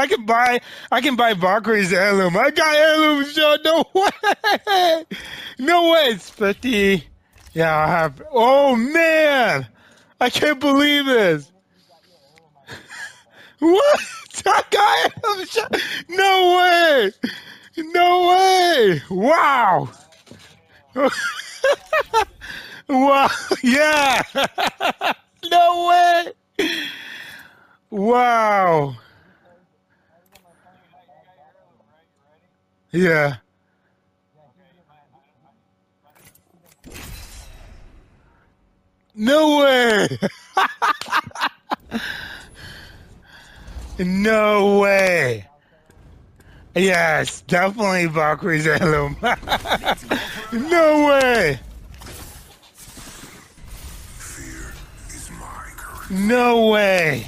I can buy I can buy Valkyrie's heirloom. I got heirloom shards. No way. No way. It's 50. Yeah, I have oh man. I can't believe this. What? I got. No way. No way. Wow. wow. Yeah. no way. Wow. Yeah. No way. no way. Yes, definitely Valkyrie's heirloom. no way. Fear is my current. No way.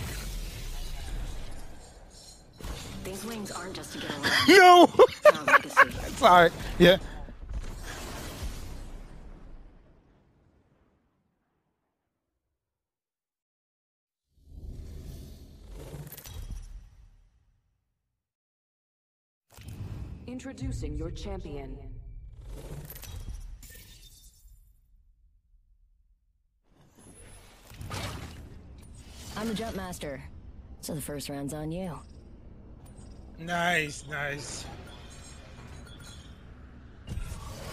No. They're our legacy. Sorry. Yeah. Introducing your champion. I'm the jump master, so the first round's on you. Nice, nice.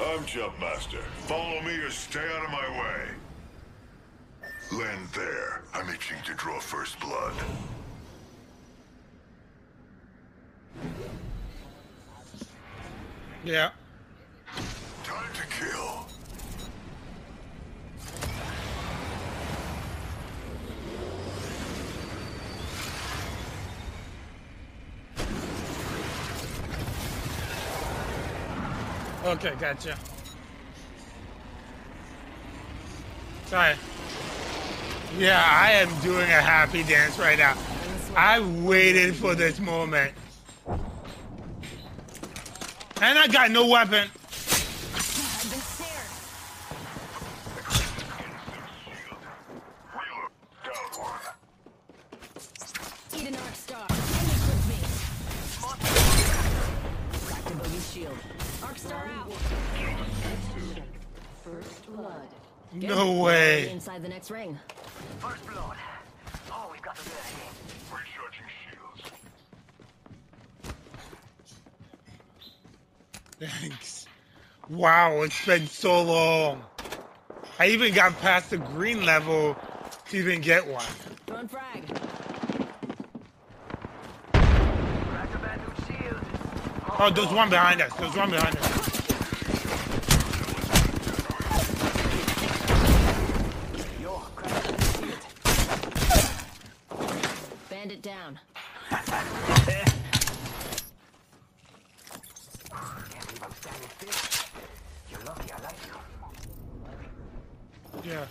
I'm Jumpmaster. Follow me or stay out of my way. Land there. I'm itching to draw first blood. Yeah. Okay, gotcha. Sorry. Yeah, I am doing a happy dance right now. I waited for this moment. And I got no weapon. Shield. Arc out. First blood. No way. Inside the next ring. First blood. Oh, we've got to do. Recharging shields. Thanks. Wow, it's been so long. I even got past the green level to even get one. Throwing frag. Crack a bad new shield. Oh, there's one behind us. There's one behind us. Yo, crack a new shield. Bandit down. Can't believe I'm standing still. You're lucky I like you. Yeah.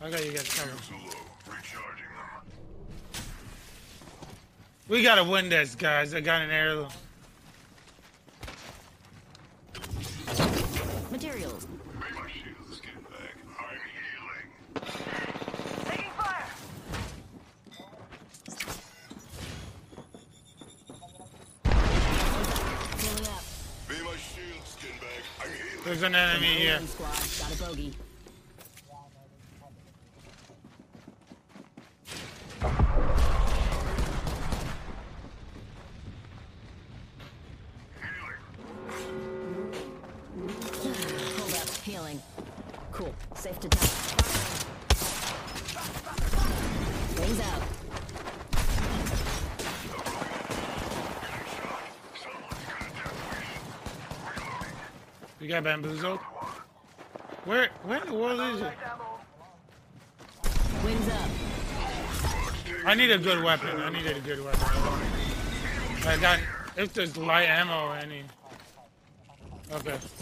I got you guys covered. Shields are low. Recharging them. We gotta win this, guys. I got an heirloom. Materials. May my shields get back. I'm healing. Taking fire! Up. May my shields get back. I'm healing. There's an enemy here. Squad. Got a bogey. Cool. Safe to touch. Wings out. You got bamboozled? Where where in the world is it? Wings up. I need a good weapon. I needed a good weapon. I got if there's light ammo any. Okay, okay.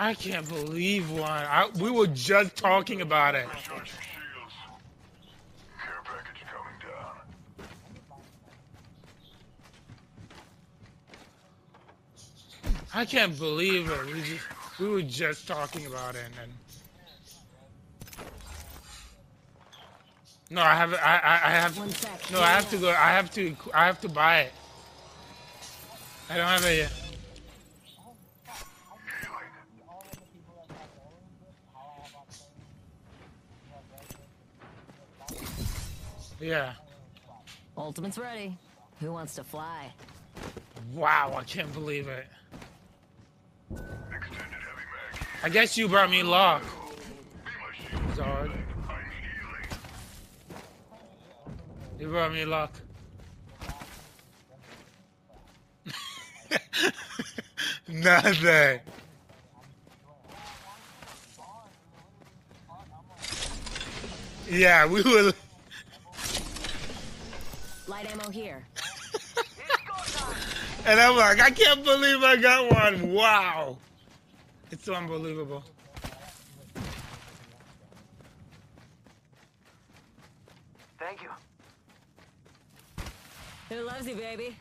I can't believe one. I, we were just talking about it. Recharging shields. Care package coming down. I can't believe it. We just we were just talking about it and then No, I have. I. I, I have. No, I have to go. I have to. I have to buy it. I don't have it yet. Yeah. Ultimate's ready. Who wants to fly? Wow, I can't believe it. Extended heavy mag. I guess you brought me luck. Be my shield. Zard. You brought me luck. Nothing. Yeah, we will. Light ammo here. And I'm like, I can't believe I got one. Wow. It's unbelievable. Thank you. Who loves you, baby?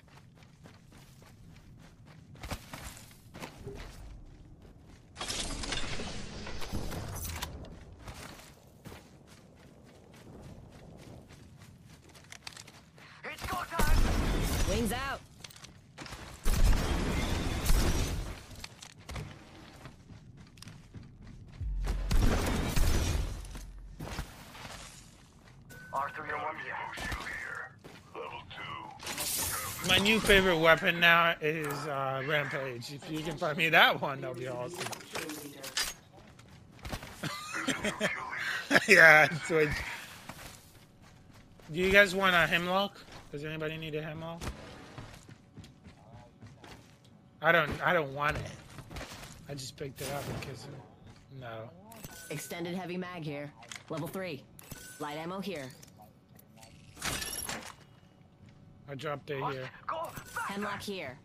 New favorite weapon now is uh, Rampage. If you can find me that one, that'll be awesome. yeah. Do you guys want a Hemlok? Does anybody need a Hemlok? I don't. I don't want it. I just picked it up because. No. Extended heavy mag here. Level three. Light ammo here. I dropped it here. Hemlok here.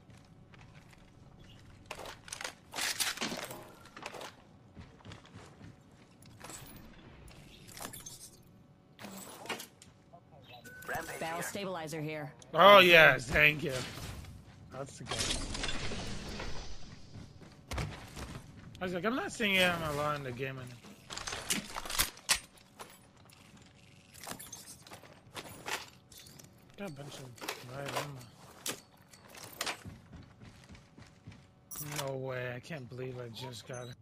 Barrel stabilizer here. Oh yes, thank you. That's the guy. I was like, I'm not seeing on a lot in the game. Got a bunch of No way! I can't believe I just got it.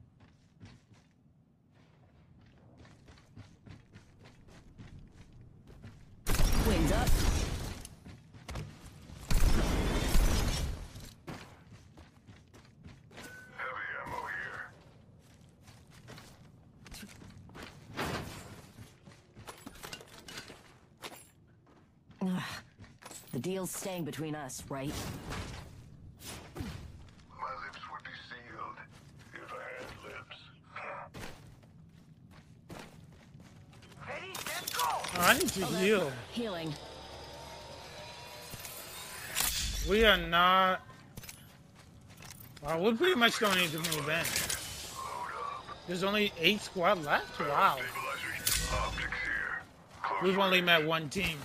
The deal's staying between us, right? My lips would be sealed if I had lips. Ready, let's go. Oh, I need to heal. Healing. We are not. Wow, we pretty much don't need to move in. There's only eight squad left. Wow, Stabilizers. Optics here. Close we've only met one team.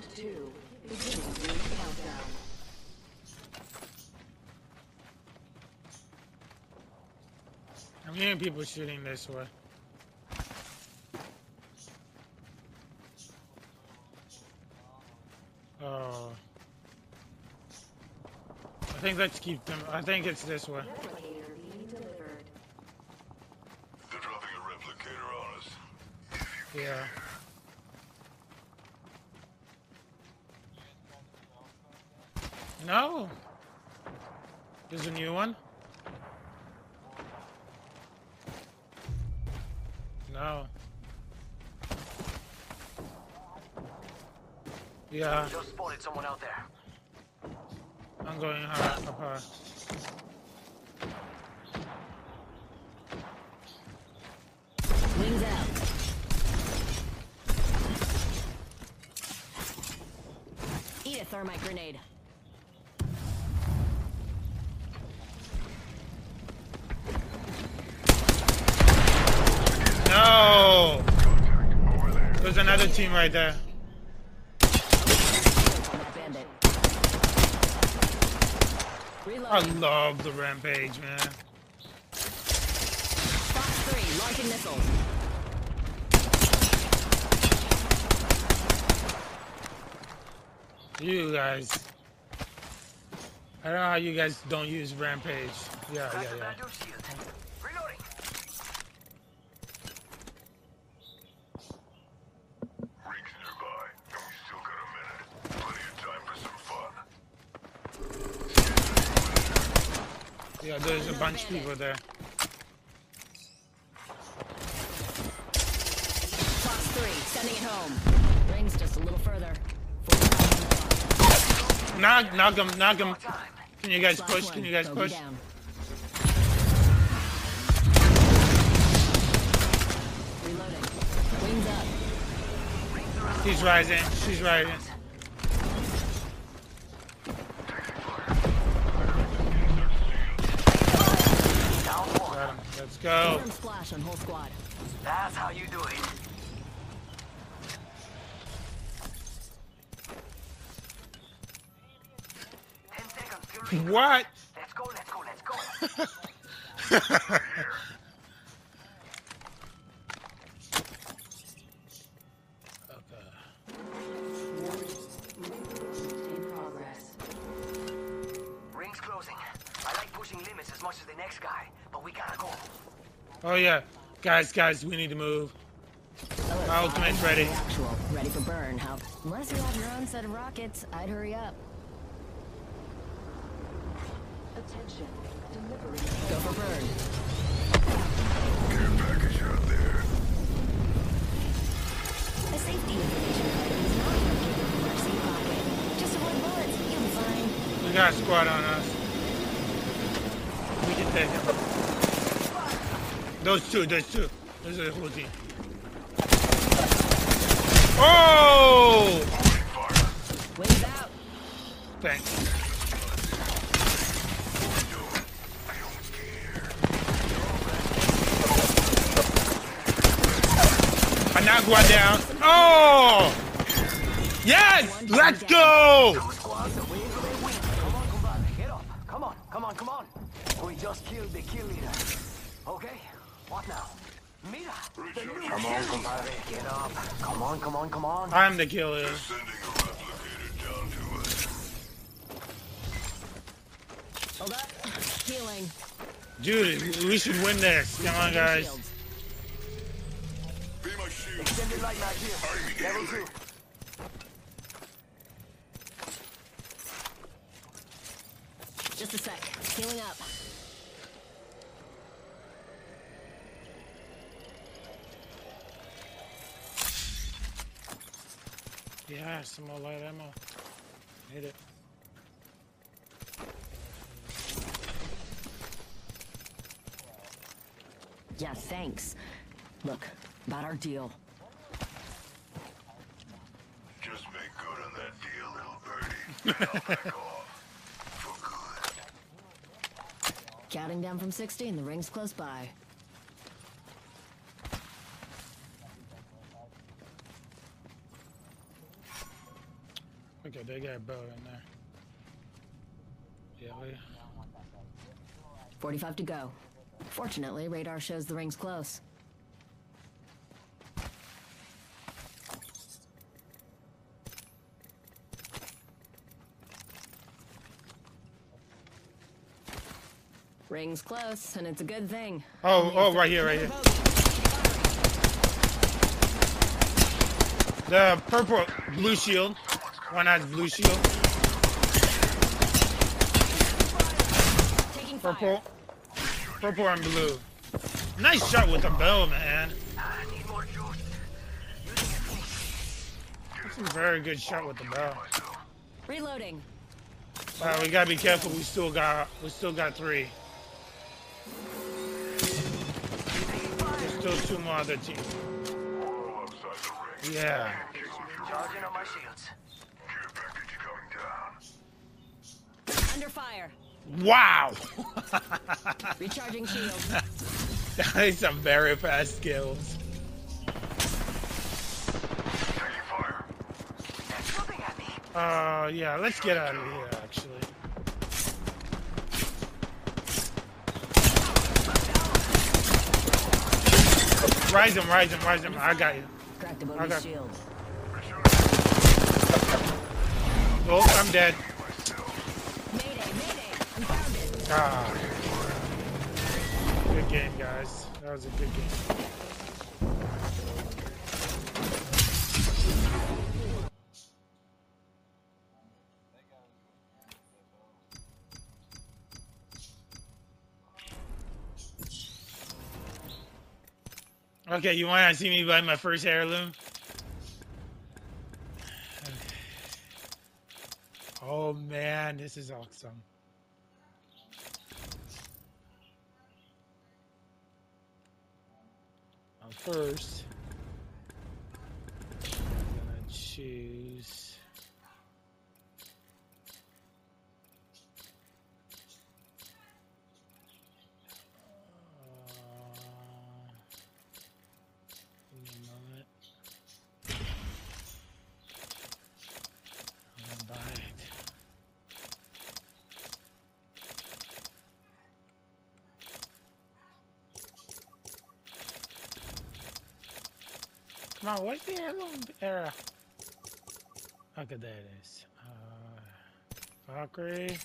Round two. Beginning ring countdown. I'm hearing people shooting this way. Oh. I think let's keep them. I think it's this way. Replicator being delivered. They're dropping a replicator on us. Yeah. No. There's a new one. No. Yeah, Just spotted someone out there. I'm going high, up high. Wings out. Eat a thermite grenade. No! Another team right there. I love the rampage, man. Fox 3, launching missiles. You guys. I don't know how you guys don't use rampage. Yeah, yeah, yeah. bad dude shield. Reloading. Ring's nearby, and we still got a minute. Plenty of time for some fun. Yeah, there's a bunch of people there. Fox 3, sending it home. Rings just a little further. 45 Knock, knock him, knock him. Can you guys push? Can you guys push? Reloading. Wings up. He's rising. She's rising. Down one. Got him. Let's go. Splash on whole squad. That's how you do it. Ten seconds. You're in. What? Let's go. Let's go. Let's go. Ring's closing. I like pushing limits as much as the next guy, but we gotta go. Oh yeah, guys, guys, we need to move. My ultimate's ready. Actual, ready for burn. How? Unless you have your own set of rockets, I'd hurry up. Attention. Delivery. Go for burn. Care package out there. A safety information card is not located in your seat pocket. Just avoid bullets. You'll be fine. We got a squad on us. We can take him. Those two, those two. Those are the whole team. Oh! Wings out. Thanks. One down. Oh! Yes! Let's go! Come on. Come on. Come on. We just killed the kill leader. Okay. What now? Mira. The new Come on, leader. compadre. Get up. Come on. Come on. Come on. I'm the killer. Sending a replicator down to us. Hold up. Healing. Dude, we should win this. Come on, guys. Shields. Be my shield. Extended light mag here. Level two. Just a sec. Healing up. Yeah, some more light ammo. Hit it. Yeah, thanks. Look, about our deal. Just make good on that deal, little birdie. And I'll back off. For good. Counting down from 60 and the ring's close by. Okay, they got a bow in there. Yeah, we, 45 to go. Fortunately, radar shows the ring's close. Ring's close, and it's a good thing. Oh, oh, right here, right here. The purple, blue shield. One has blue shield. Taking fire. Purple. Purple and blue. Nice shot with the bow, man. I need more juice. That's a very good shot with the bow. Reloading. Uh, we gotta be careful. We still got, we still got three. There's still two more other teams. All outside the ring. Yeah. Charging on my shields. Care package coming down. Under fire. Wow. Recharging shield. that is some very fast skills. Uh, yeah, let's get out of here, actually. Rise him, rise him, rise him. I got you. I got- shield. Oh, I'm dead. Ah. Good game, guys. That was a good game. Okay, you want to see me buy my first heirloom? Oh man, this is awesome. First, I'm gonna choose. Uh, give me a moment. I'm gonna buy it. On, what's the heirloom era? Okay, there it is. Uh, Valkyrie.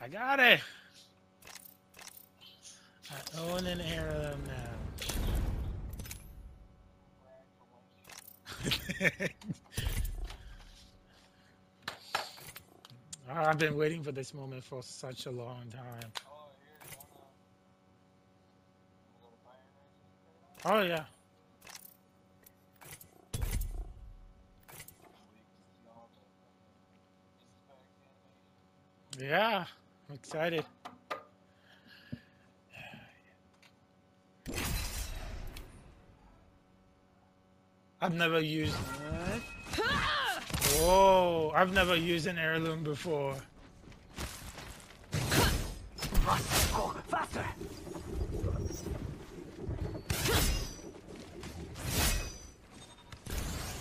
I got it! I own an heirloom now. I've been waiting for this moment for such a long time. Oh yeah. Yeah, I'm excited. I've never used. Whoa! I've never used an heirloom before.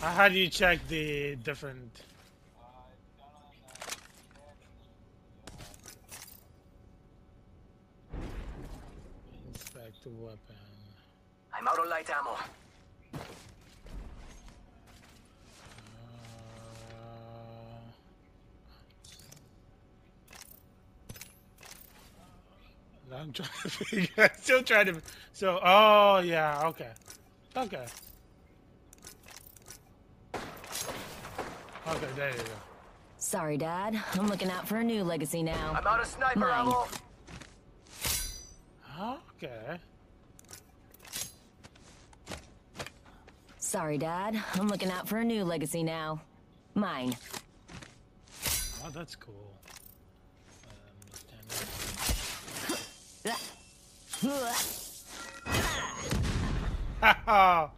How do you check the different? Inspect the weapon. I'm out of light ammo. Uh, I'm trying to figure. Still trying to. So, oh yeah, okay, okay, okay. There you go. Sorry, Dad. I'm looking out for a new legacy now. I'm out of sniper Mine. ammo. Okay. Sorry, Dad. I'm looking out for a new legacy now. Mine. Oh, that's cool. Um,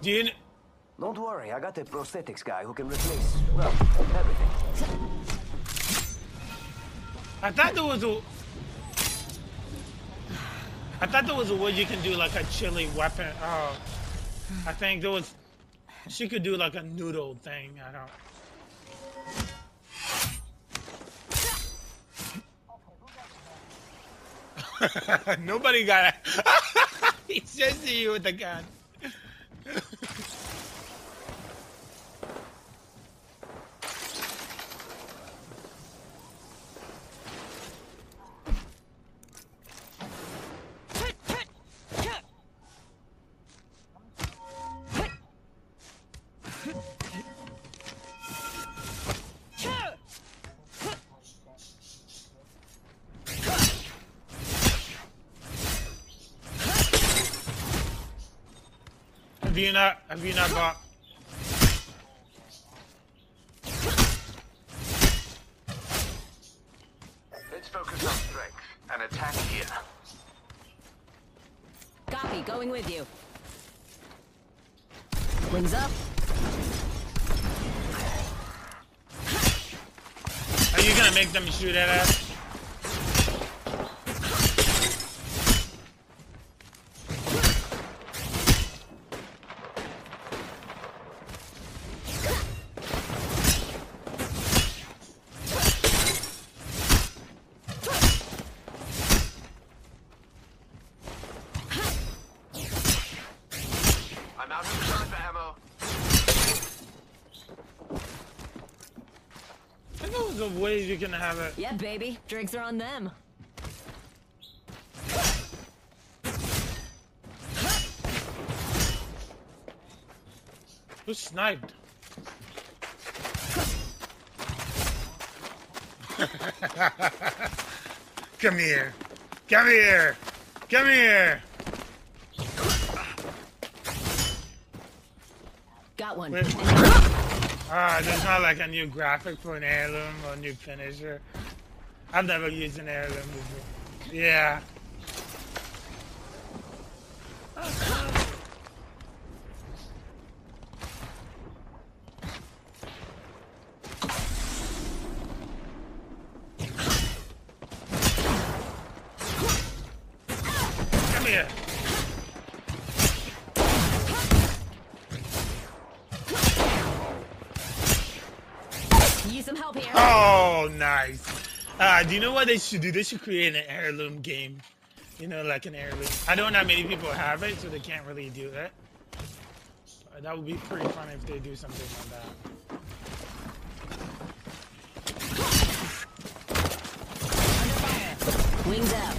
Do you? Don't worry, I got a prosthetics guy who can replace, well, everything. I thought there was a. I thought there was a way you can do like a chili weapon. Oh, I think there was. She could do like a noodle thing. I don't. Nobody got it. he says to you with the gun. Have you not? Have you not bought? Let's focus on strength and attack here. Copy, going with you. Wings up. Are you gonna make them shoot at us? You can have it. Yeah, baby. Drinks are on them. Who sniped? Come here. Come here. Come here. Got one. Ah, there's not like a new graphic for an heirloom or a new finisher. I've never used an heirloom before. Yeah. Come here. Use some help here. Oh, nice. Uh, do you know what they should do? They should create an heirloom game. You know, like an heirloom. I don't know not many people have it, so they can't really do that. But that would be pretty fun if they do something like that. Wings up.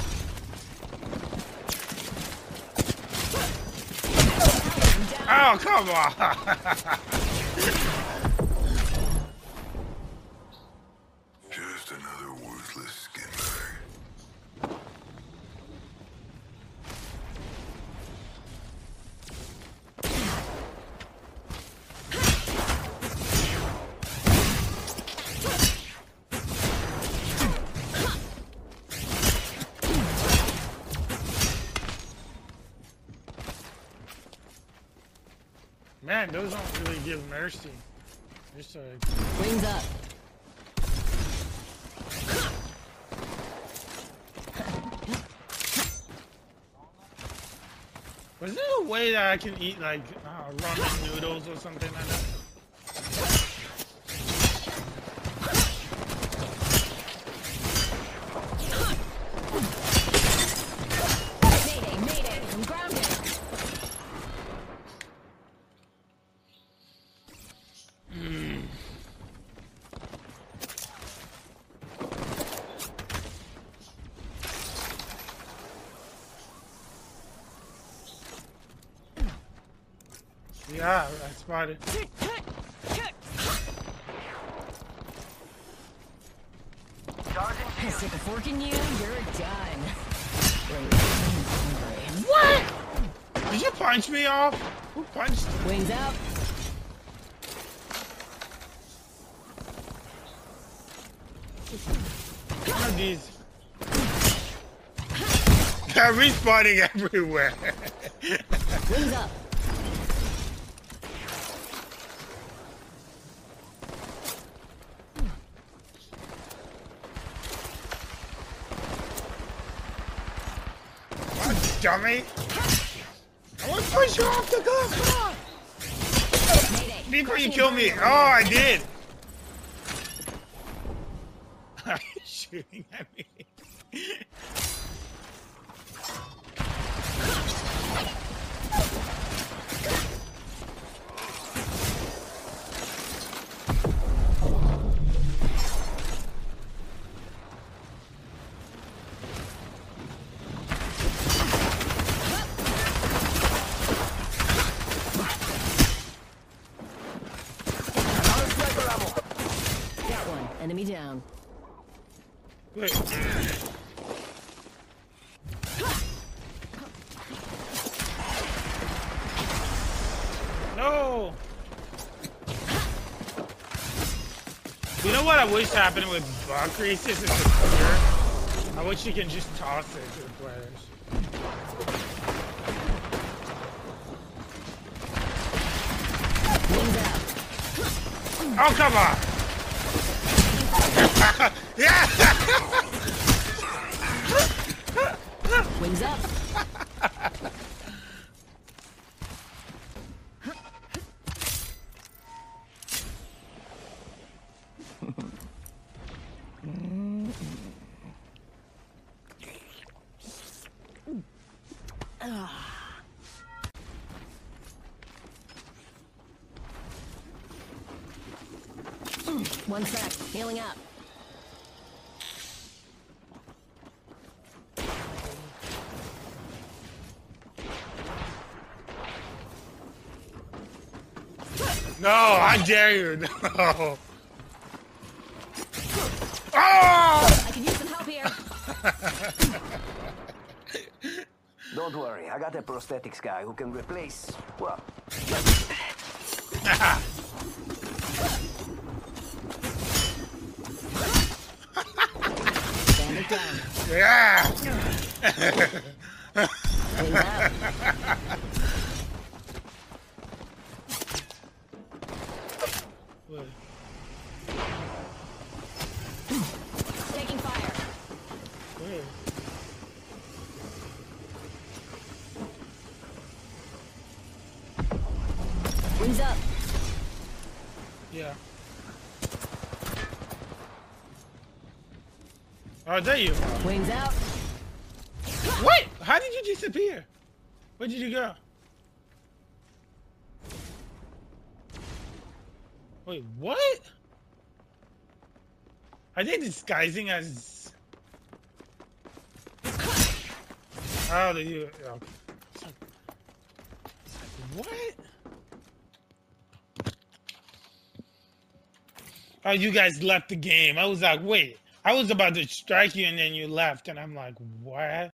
Oh, come on! Man, those don't really give mercy. Just a Wings up. Was there a way that I can eat like uh, ramen noodles or something like that? Mayday, mayday. I'm grounded. Yeah, I spotted. Charging I stick a fork in you, you're done. What? Did you punch me off? Who punched? Wings up. Of these. They're respawning everywhere. Wings up. Dummy. I want to push you off the cliff. Come on. You kill me. Oh, I did. Are you shooting at me? No. You know what I wish happened with buck races is the I wish you can just toss it to the players. Oh come on! yeah! Wings up. One sec. Healing up. No, I dare you. No. Oh! I can use some help here. Don't worry, I got a prosthetics guy who can replace. Well, Bandit down. Yeah! Wings out. Wait. Taking fire. Wait. Up. Yeah. Oh, there you are. Wings out. What? How did you disappear? Where did you go? Wait, what? Are they disguising as? Oh, How do you? Okay. It's like- it's like, What? Oh, you guys left the game. I was like, wait. I was about to strike you, and then you left, and I'm like, what?